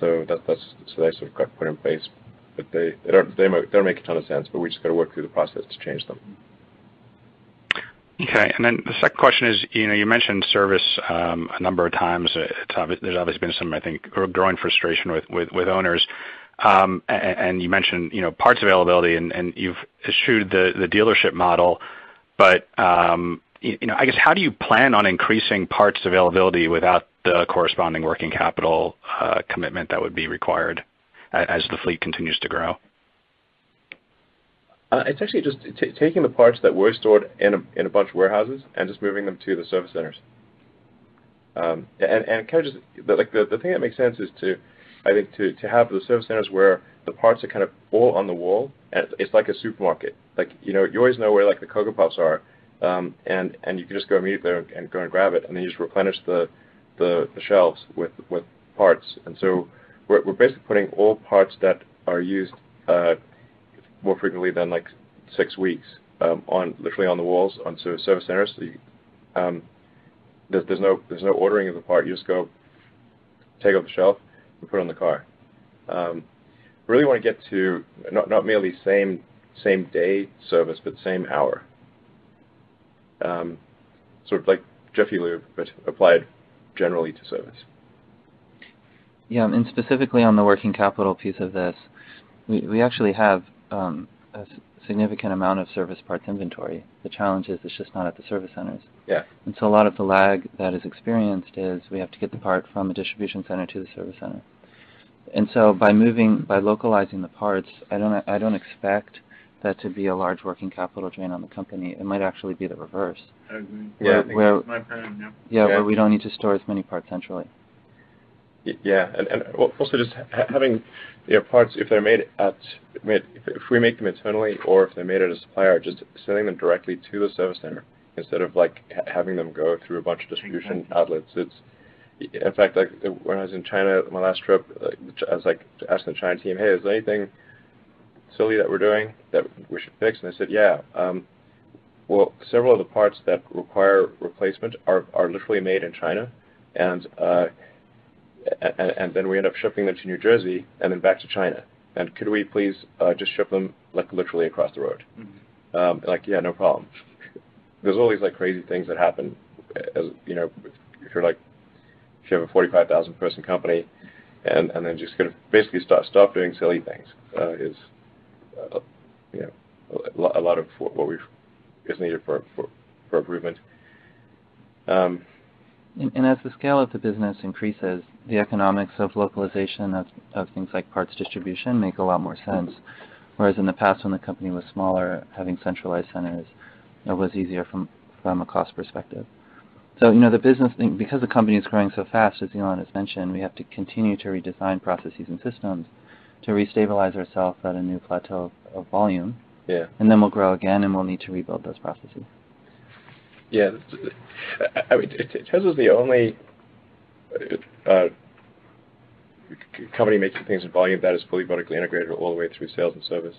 So that, that's so they sort of got put in place, but they they don't they, they don't make a ton of sense. But we just got to work through the process to change them. Okay. and then The second question is, you know, you mentioned service um, a number of times. There's obviously been some, I think, growing frustration with owners. Um, and You mentioned, you know, parts availability, and you've eschewed the dealership model. But um, You know, I guess, how do you plan on increasing parts availability without the corresponding working capital uh, commitment that would be required as the fleet continues to grow? Uh, it's actually just taking the parts that were stored in a, in a bunch of warehouses and just moving them to the service centers. Um, and, and kind of just the, like the, the thing that makes sense is to, I think, to, to have the service centers where the parts are kind of all on the wall, and it's like a supermarket. Like you know, you always know where like the Cocoa Puffs are, um, and and you can just go immediately there and go and grab it, and then you just replenish the the, the shelves with with parts. And so we're, we're basically putting all parts that are used uh, frequently than like six weeks um, on literally on the walls on service centers. So you, um, there's, there's no there's no ordering of the part. You just go take off the shelf and put it on the car. Um, really want to get to not not merely same same day service, but same hour. Um, sort of like Jiffy Lube, but applied generally to service. Yeah, and specifically on the working capital piece of this, we, we actually have um, a significant amount of service parts inventory. The challenge is it's just not at the service centers. Yeah. And so a lot of the lag that is experienced is we have to get the part from a distribution center to the service center. And so by moving, by localizing the parts, I don't, I don't expect that to be a large working capital drain on the company. It might actually be the reverse. I agree. Yeah, where, my plan, yeah. yeah, where we don't need to store as many parts centrally. Yeah. Also just having your parts, if they're made at, made if we make them internally or if they're made at a supplier, just sending them directly to the service center instead of like having them go through a bunch of distribution outlets. It's in fact, when I was in China, my last trip, I was like asking the China team, "Hey, is there anything silly that we're doing that we should fix?" And they said, "Yeah. Um, well, several of the parts that require replacement are literally made in China, and uh, then we end up shipping them to New Jersey and then back to China. And could we please uh, just ship them like literally across the road?" Mm-hmm. Um, like, "Yeah, no problem." There's all these like crazy things that happen as you know, if you're like, if you have a 45,000-person company, and and then just kind of basically stop doing silly things uh, is uh, you know a lot of what is needed for improvement. Um, And as the scale of the business increases, the economics of localization of of things like parts distribution make a lot more sense. Whereas in the past, when the company was smaller, having centralized centers was easier from a cost perspective. So, you know, the business thing, because the company is growing so fast, as Elon has mentioned, we have to continue to redesign processes and systems to restabilize ourselves at a new plateau of volume. Yeah. And then we'll grow again, and we'll need to rebuild those processes. Yeah. I mean, Tesla's the only uh, uh, company making things in volume that is fully vertically integrated all the way through sales and service,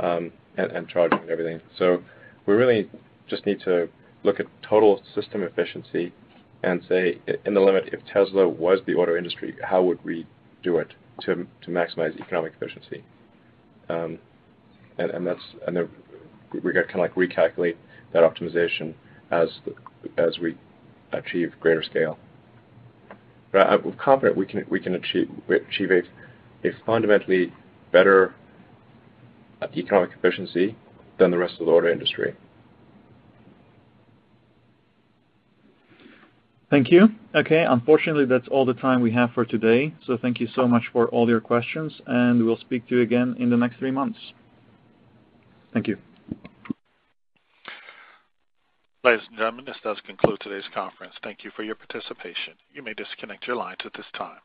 um, and charging and everything. So we really just need to look at total system efficiency and say, in the limit, if Tesla was the auto industry, how would we do it to to maximize economic efficiency? Um, and We got to kind of like recalculate that optimization as as we achieve greater scale. But I'm confident we can we can achieve a fundamentally better economic efficiency than the rest of the auto industry. Thank you. Okay. Unfortunately, that's all the time we have for today. So thank you so much for all your questions, and we'll speak to you again in the next three months. Thank you. Ladies and gentlemen, this does conclude today's conference. Thank you for your participation. You may disconnect your lines at this time.